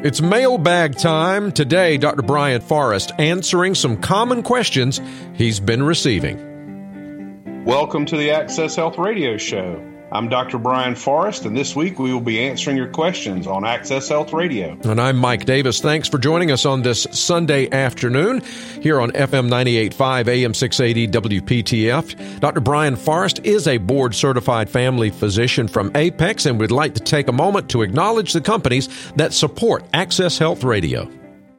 It's mailbag time. Today, Dr. Brian Forrest answering some common questions he's been receiving. Welcome to the Access Health Radio Show. I'm Dr. Brian Forrest, and this week we will be answering your questions on Access Health Radio. And I'm Mike Davis. Thanks for joining us on this Sunday afternoon here on FM 98.5 AM 680 WPTF. Dr. Brian Forrest is a board certified family physician from Apex, and we'd like to take a moment to acknowledge the companies that support Access Health Radio.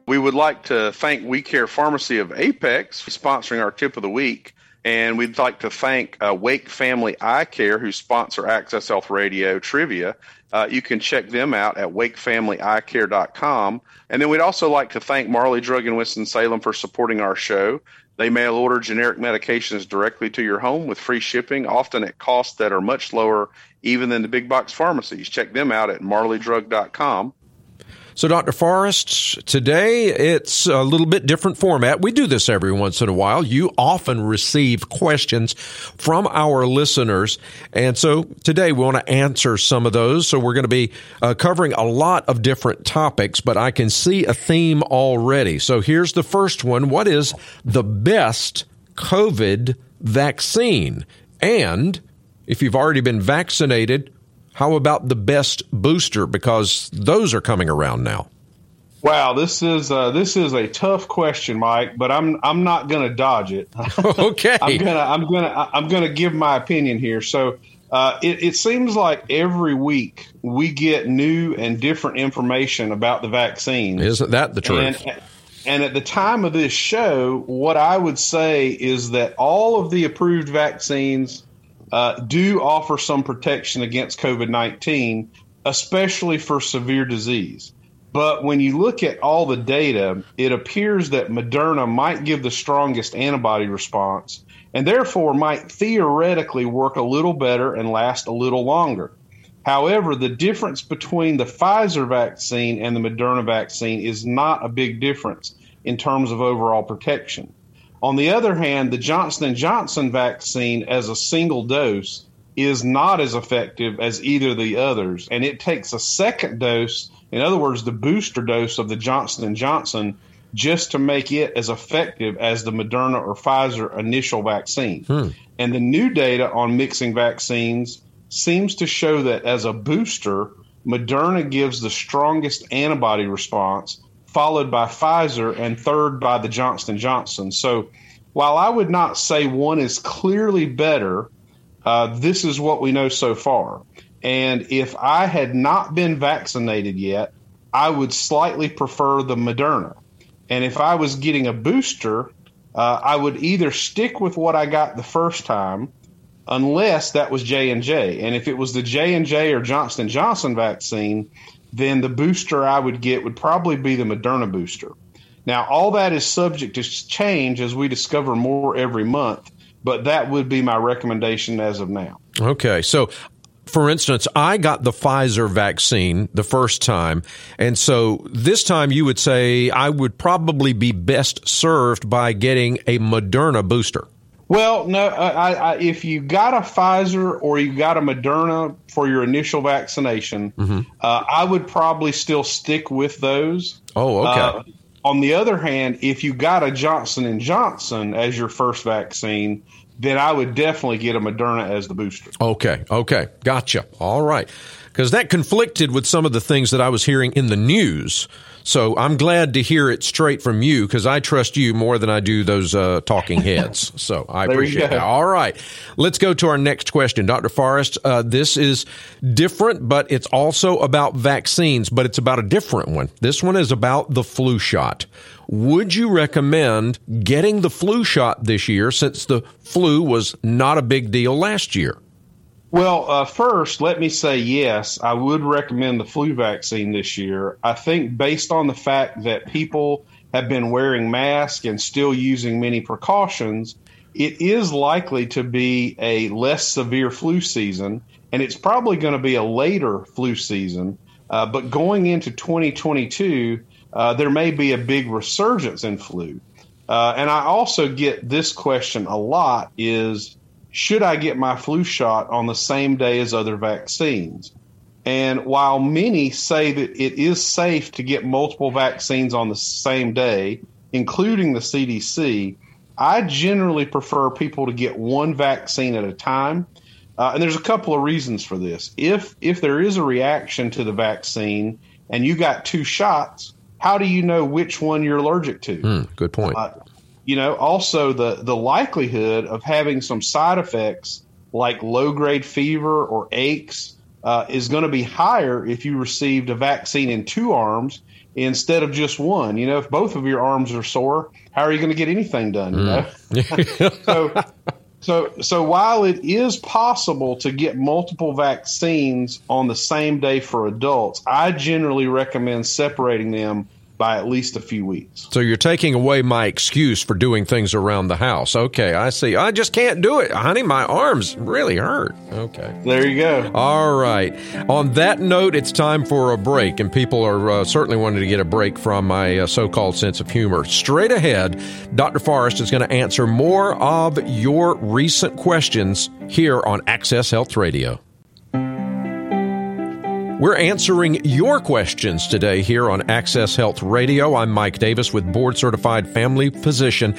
We would like to thank We Care Pharmacy of Apex for sponsoring our tip of the week. And we'd like to thank uh, Wake Family Eye Care, who sponsor Access Health Radio Trivia. Uh, you can check them out at wakefamilyeyecare.com. And then we'd also like to thank Marley Drug in Winston-Salem for supporting our show. They mail order generic medications directly to your home with free shipping, often at costs that are much lower even than the big box pharmacies. Check them out at marleydrug.com. So, Dr. Forrest, today it's a little bit different format. We do this every once in a while. You often receive questions from our listeners. And so today we want to answer some of those. So, we're going to be uh, covering a lot of different topics, but I can see a theme already. So, here's the first one What is the best COVID vaccine? And if you've already been vaccinated, how about the best booster? Because those are coming around now. Wow, this is uh, this is a tough question, Mike. But I'm I'm not going to dodge it. okay, I'm gonna I'm gonna I'm gonna give my opinion here. So uh, it, it seems like every week we get new and different information about the vaccine. Isn't that the truth? And, and at the time of this show, what I would say is that all of the approved vaccines uh, do offer some protection against COVID 19, especially for severe disease. But when you look at all the data, it appears that Moderna might give the strongest antibody response and therefore might theoretically work a little better and last a little longer. However, the difference between the Pfizer vaccine and the Moderna vaccine is not a big difference in terms of overall protection. On the other hand, the Johnson & Johnson vaccine as a single dose is not as effective as either of the others and it takes a second dose, in other words, the booster dose of the Johnson & Johnson just to make it as effective as the Moderna or Pfizer initial vaccine. Hmm. And the new data on mixing vaccines seems to show that as a booster, Moderna gives the strongest antibody response followed by Pfizer, and third by the Johnson Johnson. So, while I would not say one is clearly better, uh, this is what we know so far. And if I had not been vaccinated yet, I would slightly prefer the Moderna. And if I was getting a booster, uh, I would either stick with what I got the first time, unless that was J and J. And if it was the J and J or Johnson Johnson vaccine, then the booster I would get would probably be the Moderna booster. Now, all that is subject to change as we discover more every month, but that would be my recommendation as of now. Okay. So, for instance, I got the Pfizer vaccine the first time. And so this time you would say I would probably be best served by getting a Moderna booster. Well, no. I, I, if you got a Pfizer or you got a Moderna for your initial vaccination, mm-hmm. uh, I would probably still stick with those. Oh, okay. Uh, on the other hand, if you got a Johnson and Johnson as your first vaccine, then I would definitely get a Moderna as the booster. Okay, okay, gotcha. All right, because that conflicted with some of the things that I was hearing in the news. So I'm glad to hear it straight from you because I trust you more than I do those uh, talking heads. So I appreciate that. All right. Let's go to our next question. Dr. Forrest, uh, this is different, but it's also about vaccines, but it's about a different one. This one is about the flu shot. Would you recommend getting the flu shot this year since the flu was not a big deal last year? Well, uh, first, let me say yes, I would recommend the flu vaccine this year. I think based on the fact that people have been wearing masks and still using many precautions, it is likely to be a less severe flu season, and it's probably going to be a later flu season. Uh, but going into 2022, uh, there may be a big resurgence in flu. Uh, and I also get this question a lot is should I get my flu shot on the same day as other vaccines? And while many say that it is safe to get multiple vaccines on the same day, including the CDC, I generally prefer people to get one vaccine at a time. Uh, and there's a couple of reasons for this. If if there is a reaction to the vaccine and you got two shots, how do you know which one you're allergic to? Mm, good point. Uh, you know, also the the likelihood of having some side effects like low grade fever or aches uh, is going to be higher if you received a vaccine in two arms instead of just one. You know, if both of your arms are sore, how are you going to get anything done? You know, mm. so so so while it is possible to get multiple vaccines on the same day for adults, I generally recommend separating them by at least a few weeks. So you're taking away my excuse for doing things around the house. Okay, I see. I just can't do it. Honey, my arms really hurt. Okay. There you go. All right. On that note, it's time for a break, and people are uh, certainly wanting to get a break from my uh, so called sense of humor. Straight ahead, Dr. Forrest is going to answer more of your recent questions here on Access Health Radio. We're answering your questions today here on Access Health Radio. I'm Mike Davis with board certified family physician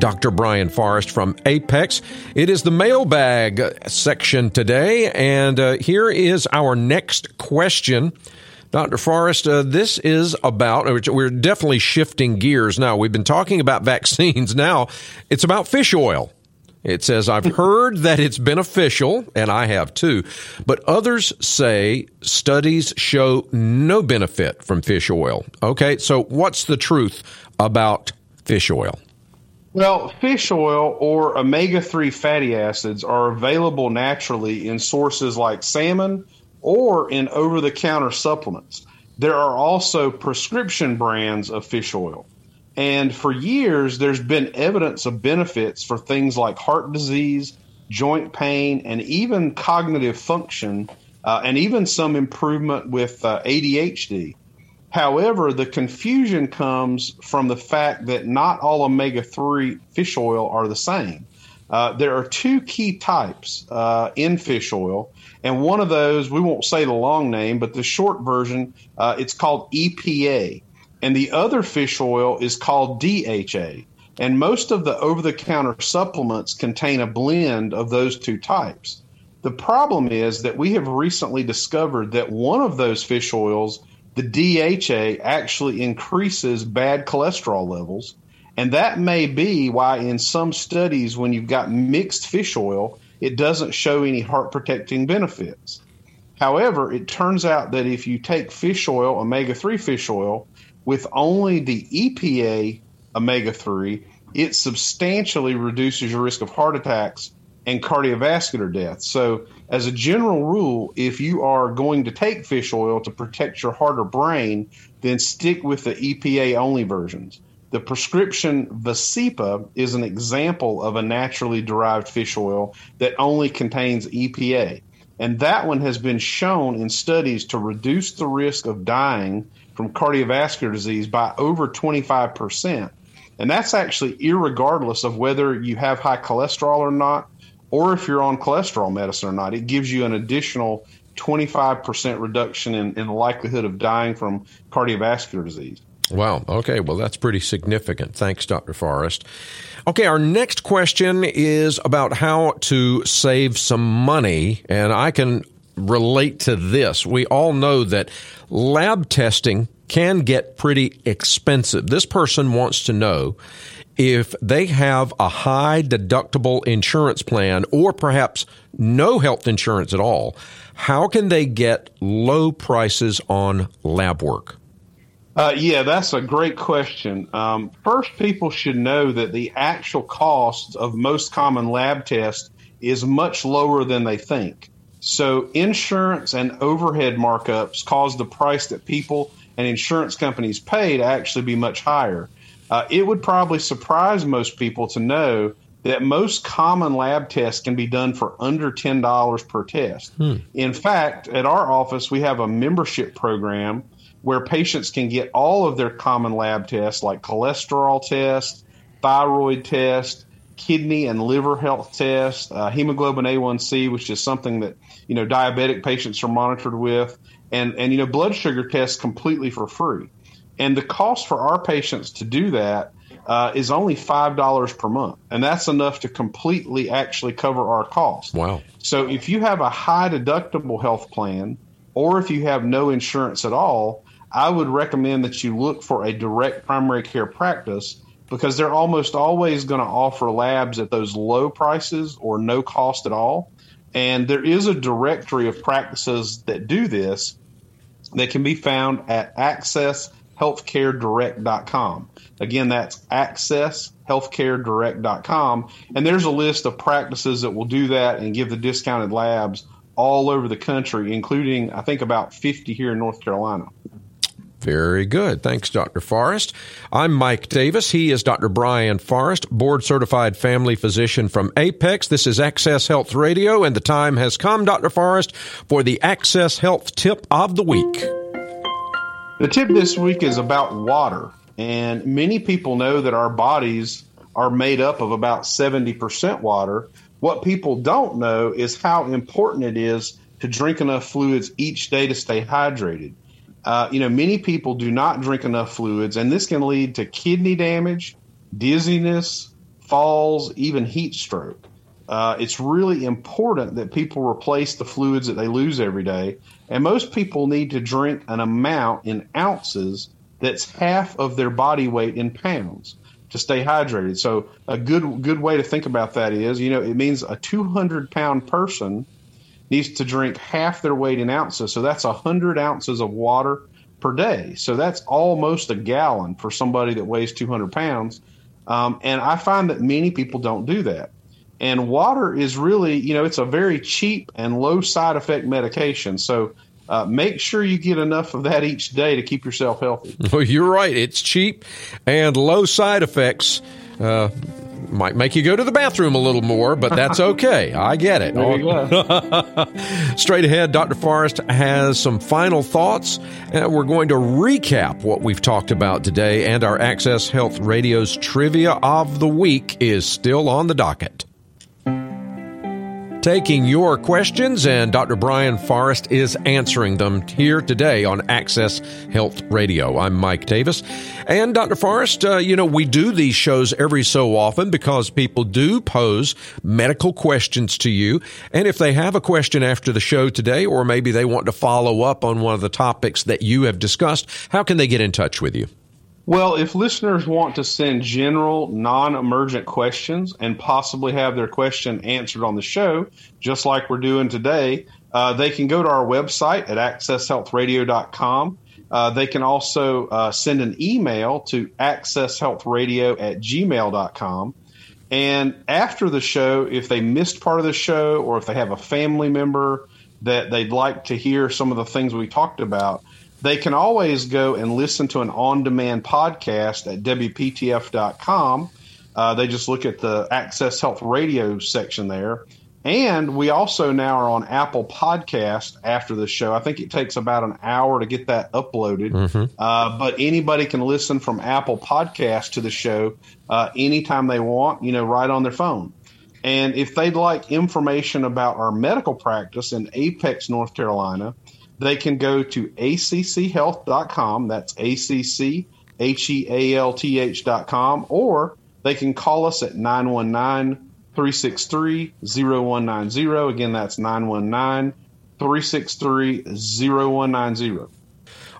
Dr. Brian Forrest from Apex. It is the mailbag section today, and uh, here is our next question. Dr. Forrest, uh, this is about, we're definitely shifting gears now. We've been talking about vaccines. Now it's about fish oil. It says, I've heard that it's beneficial, and I have too, but others say studies show no benefit from fish oil. Okay, so what's the truth about fish oil? Well, fish oil or omega 3 fatty acids are available naturally in sources like salmon or in over the counter supplements. There are also prescription brands of fish oil. And for years, there's been evidence of benefits for things like heart disease, joint pain, and even cognitive function, uh, and even some improvement with uh, ADHD. However, the confusion comes from the fact that not all omega 3 fish oil are the same. Uh, there are two key types uh, in fish oil, and one of those, we won't say the long name, but the short version, uh, it's called EPA and the other fish oil is called DHA. And most of the over the counter supplements contain a blend of those two types. The problem is that we have recently discovered that one of those fish oils, the DHA, actually increases bad cholesterol levels. And that may be why, in some studies, when you've got mixed fish oil, it doesn't show any heart protecting benefits. However, it turns out that if you take fish oil, omega 3 fish oil, with only the EPA omega 3, it substantially reduces your risk of heart attacks and cardiovascular death. So, as a general rule, if you are going to take fish oil to protect your heart or brain, then stick with the EPA only versions. The prescription Vascepa is an example of a naturally derived fish oil that only contains EPA. And that one has been shown in studies to reduce the risk of dying from cardiovascular disease by over 25%. And that's actually irregardless of whether you have high cholesterol or not, or if you're on cholesterol medicine or not. It gives you an additional 25% reduction in, in the likelihood of dying from cardiovascular disease. Wow. Okay. Well, that's pretty significant. Thanks, Dr. Forrest. Okay. Our next question is about how to save some money. And I can relate to this. We all know that lab testing can get pretty expensive. This person wants to know if they have a high deductible insurance plan or perhaps no health insurance at all, how can they get low prices on lab work? Uh, yeah, that's a great question. Um, first, people should know that the actual cost of most common lab tests is much lower than they think. So insurance and overhead markups cause the price that people and insurance companies pay to actually be much higher. Uh, it would probably surprise most people to know that most common lab tests can be done for under $10 per test. Hmm. In fact, at our office, we have a membership program where patients can get all of their common lab tests like cholesterol test, thyroid test, kidney and liver health tests, uh, hemoglobin A1C, which is something that you know diabetic patients are monitored with, and and you know blood sugar tests completely for free. And the cost for our patients to do that uh, is only five dollars per month, and that's enough to completely actually cover our costs. Wow! So if you have a high deductible health plan, or if you have no insurance at all, I would recommend that you look for a direct primary care practice because they're almost always going to offer labs at those low prices or no cost at all. And there is a directory of practices that do this that can be found at accesshealthcaredirect.com. Again, that's accesshealthcaredirect.com. And there's a list of practices that will do that and give the discounted labs all over the country, including, I think, about 50 here in North Carolina. Very good. Thanks, Dr. Forrest. I'm Mike Davis. He is Dr. Brian Forrest, board certified family physician from Apex. This is Access Health Radio, and the time has come, Dr. Forrest, for the Access Health tip of the week. The tip this week is about water. And many people know that our bodies are made up of about 70% water. What people don't know is how important it is to drink enough fluids each day to stay hydrated. Uh, you know, many people do not drink enough fluids, and this can lead to kidney damage, dizziness, falls, even heat stroke. Uh, it's really important that people replace the fluids that they lose every day. And most people need to drink an amount in ounces that's half of their body weight in pounds to stay hydrated. So a good good way to think about that is, you know, it means a 200 pound person needs to drink half their weight in ounces. So that's 100 ounces of water per day. So that's almost a gallon for somebody that weighs 200 pounds. Um, and I find that many people don't do that. And water is really, you know, it's a very cheap and low side effect medication. So uh, make sure you get enough of that each day to keep yourself healthy. Well, you're right. It's cheap and low side effects. Uh, might make you go to the bathroom a little more, but that's okay. I get it. Straight ahead, Dr. Forrest has some final thoughts. Uh, we're going to recap what we've talked about today, and our Access Health Radio's trivia of the week is still on the docket taking your questions, and Dr. Brian Forrest is answering them here today on Access Health Radio. I'm Mike Davis. And Dr. Forrest, uh, you know, we do these shows every so often because people do pose medical questions to you. And if they have a question after the show today, or maybe they want to follow up on one of the topics that you have discussed, how can they get in touch with you? Well, if listeners want to send general, non emergent questions and possibly have their question answered on the show, just like we're doing today, uh, they can go to our website at accesshealthradio.com. Uh, they can also uh, send an email to accesshealthradio at gmail.com. And after the show, if they missed part of the show or if they have a family member that they'd like to hear some of the things we talked about, they can always go and listen to an on demand podcast at WPTF.com. Uh, they just look at the Access Health Radio section there. And we also now are on Apple Podcast after the show. I think it takes about an hour to get that uploaded. Mm-hmm. Uh, but anybody can listen from Apple Podcast to the show uh, anytime they want, you know, right on their phone. And if they'd like information about our medical practice in Apex, North Carolina, they can go to acchealth.com. That's A C C H E A L T H.com. Or they can call us at 919 363 0190. Again, that's 919 363 0190.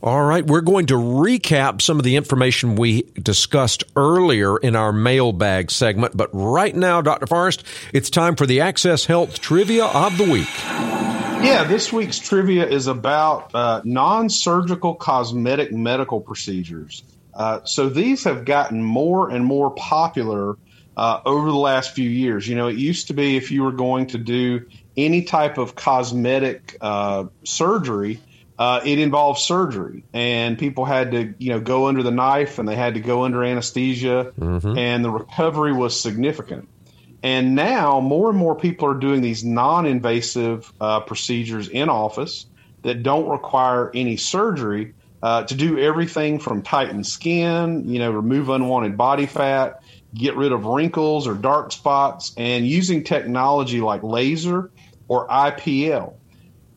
All right, we're going to recap some of the information we discussed earlier in our mailbag segment. But right now, Dr. Forrest, it's time for the Access Health Trivia of the Week. Yeah, this week's trivia is about uh, non surgical cosmetic medical procedures. Uh, so these have gotten more and more popular uh, over the last few years. You know, it used to be if you were going to do any type of cosmetic uh, surgery, uh, it involved surgery, and people had to, you know, go under the knife and they had to go under anesthesia, mm-hmm. and the recovery was significant. And now more and more people are doing these non invasive uh, procedures in office that don't require any surgery. uh, to do everything from tighten skin, you know, remove unwanted body fat, get rid of wrinkles or dark spots, and using technology like laser or IPL.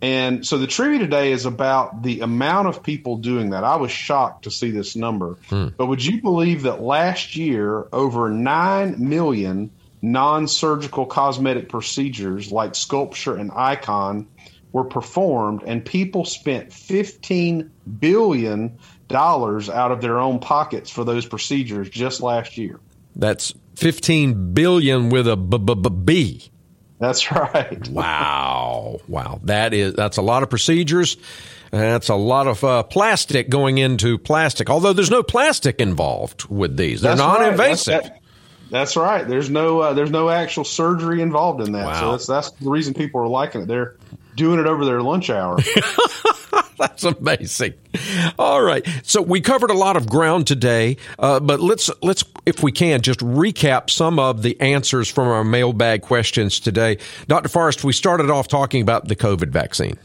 And so the trivia today is about the amount of people doing that. I was shocked to see this number. Hmm. But would you believe that last year, over 9 million non surgical cosmetic procedures like SculpSure and icon were performed, and people spent $15 billion out of their own pockets for those procedures just last year. That's 15 billion with a b b b b. That's right. wow. Wow. That is that's a lot of procedures. That's a lot of uh, plastic going into plastic. Although there's no plastic involved with these. They're non-invasive. Right. That's, right. There's no uh, there's no actual surgery involved in that. Wow. So that's that's the reason people are liking it. They're doing it over their lunch hour. That's amazing. All right, so we covered a lot of ground today, uh, but let's let's, if we can, just recap some of the answers from our mailbag questions today. Dr. Forrest, we started off talking about the COVID vaccine.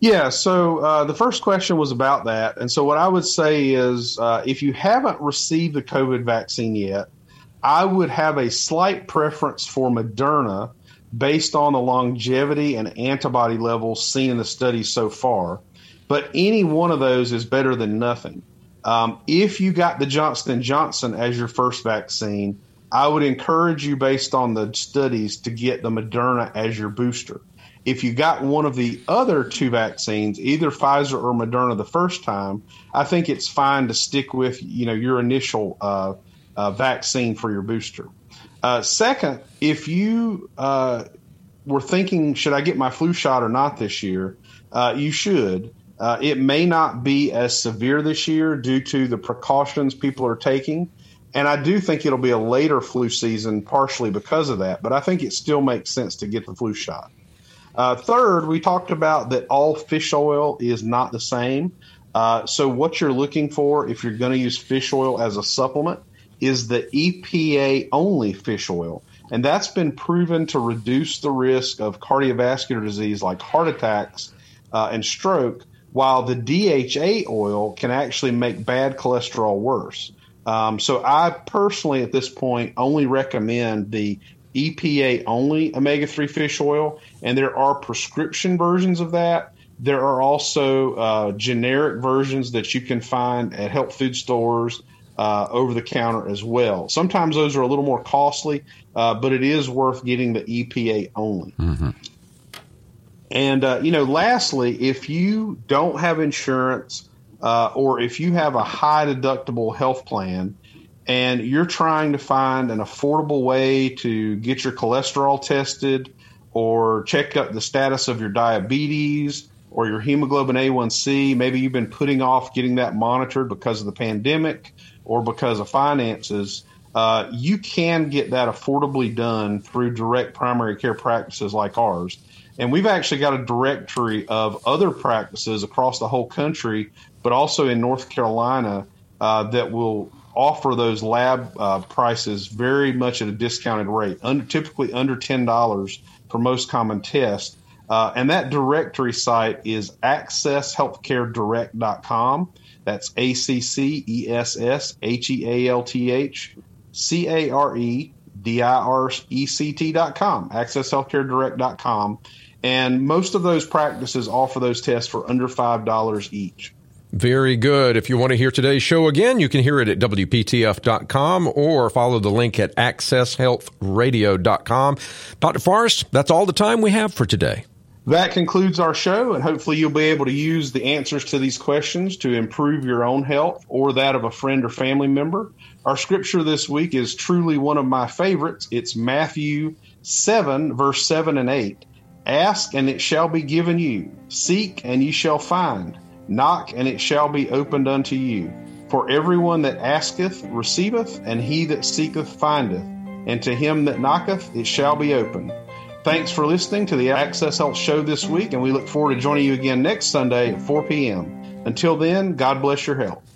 Yeah, so uh, the first question was about that, and so what I would say is, uh, if you haven't received the COVID vaccine yet, I would have a slight preference for Moderna based on the longevity and antibody levels seen in the study so far. But any one of those is better than nothing. Um, if you got the Johnson Johnson as your first vaccine, I would encourage you, based on the studies, to get the Moderna as your booster. If you got one of the other two vaccines, either Pfizer or Moderna, the first time, I think it's fine to stick with you know your initial uh, uh, vaccine for your booster. Uh, second, if you uh, were thinking, should I get my flu shot or not this year? Uh, you should. Uh, it may not be as severe this year due to the precautions people are taking. And I do think it'll be a later flu season, partially because of that. But I think it still makes sense to get the flu shot. Uh, third, we talked about that all fish oil is not the same. Uh, so, what you're looking for if you're going to use fish oil as a supplement is the EPA only fish oil. And that's been proven to reduce the risk of cardiovascular disease like heart attacks uh, and stroke, while the DHA oil can actually make bad cholesterol worse. Um, so I personally, at this point, only recommend the EPA only omega 3 fish oil, and there are prescription versions of that. There are also uh, generic versions that you can find at health food stores uh, over the counter as well. Sometimes those are a little more costly, uh, but it is worth getting the EPA only. Mm-hmm. And, uh, you know, lastly, if you don't have insurance uh, or if you have a high deductible health plan and you're trying to find an affordable way to get your cholesterol tested or check up the status of your diabetes or your hemoglobin A1C, maybe you've been putting off getting that monitored because of the pandemic or because of finances, uh, you can get that affordably done through direct primary care practices like ours. And we've actually got a directory of other practices across the whole country, but also in North Carolina uh, that will offer those lab uh, prices very much at a discounted rate, under, typically under $10 for most common tests. Uh, and that directory site is accesshealthcaredirect.com. That's A C C E S S H E A L T H C A R E D I R E C T dot com, accesshealthcaredirect.com. And most of those practices offer those tests for under $5 each. Very good. If you want to hear today's show again, you can hear it at WPTF.com or follow the link at AccessHealthRadio.com. Dr. Forrest, that's all the time we have for today. That concludes our show, and hopefully, you'll be able to use the answers to these questions to improve your own health or that of a friend or family member. Our scripture this week is truly one of my favorites. It's Matthew 7, verse 7 and 8. Ask, and it shall be given you. Seek, and ye shall find. Knock, and it shall be opened unto you. For everyone that asketh receiveth, and he that seeketh findeth. And to him that knocketh it shall be opened. Thanks for listening to the Access Health Show this week, and we look forward to joining you again next Sunday at 4 p.m. Until then, God bless your health.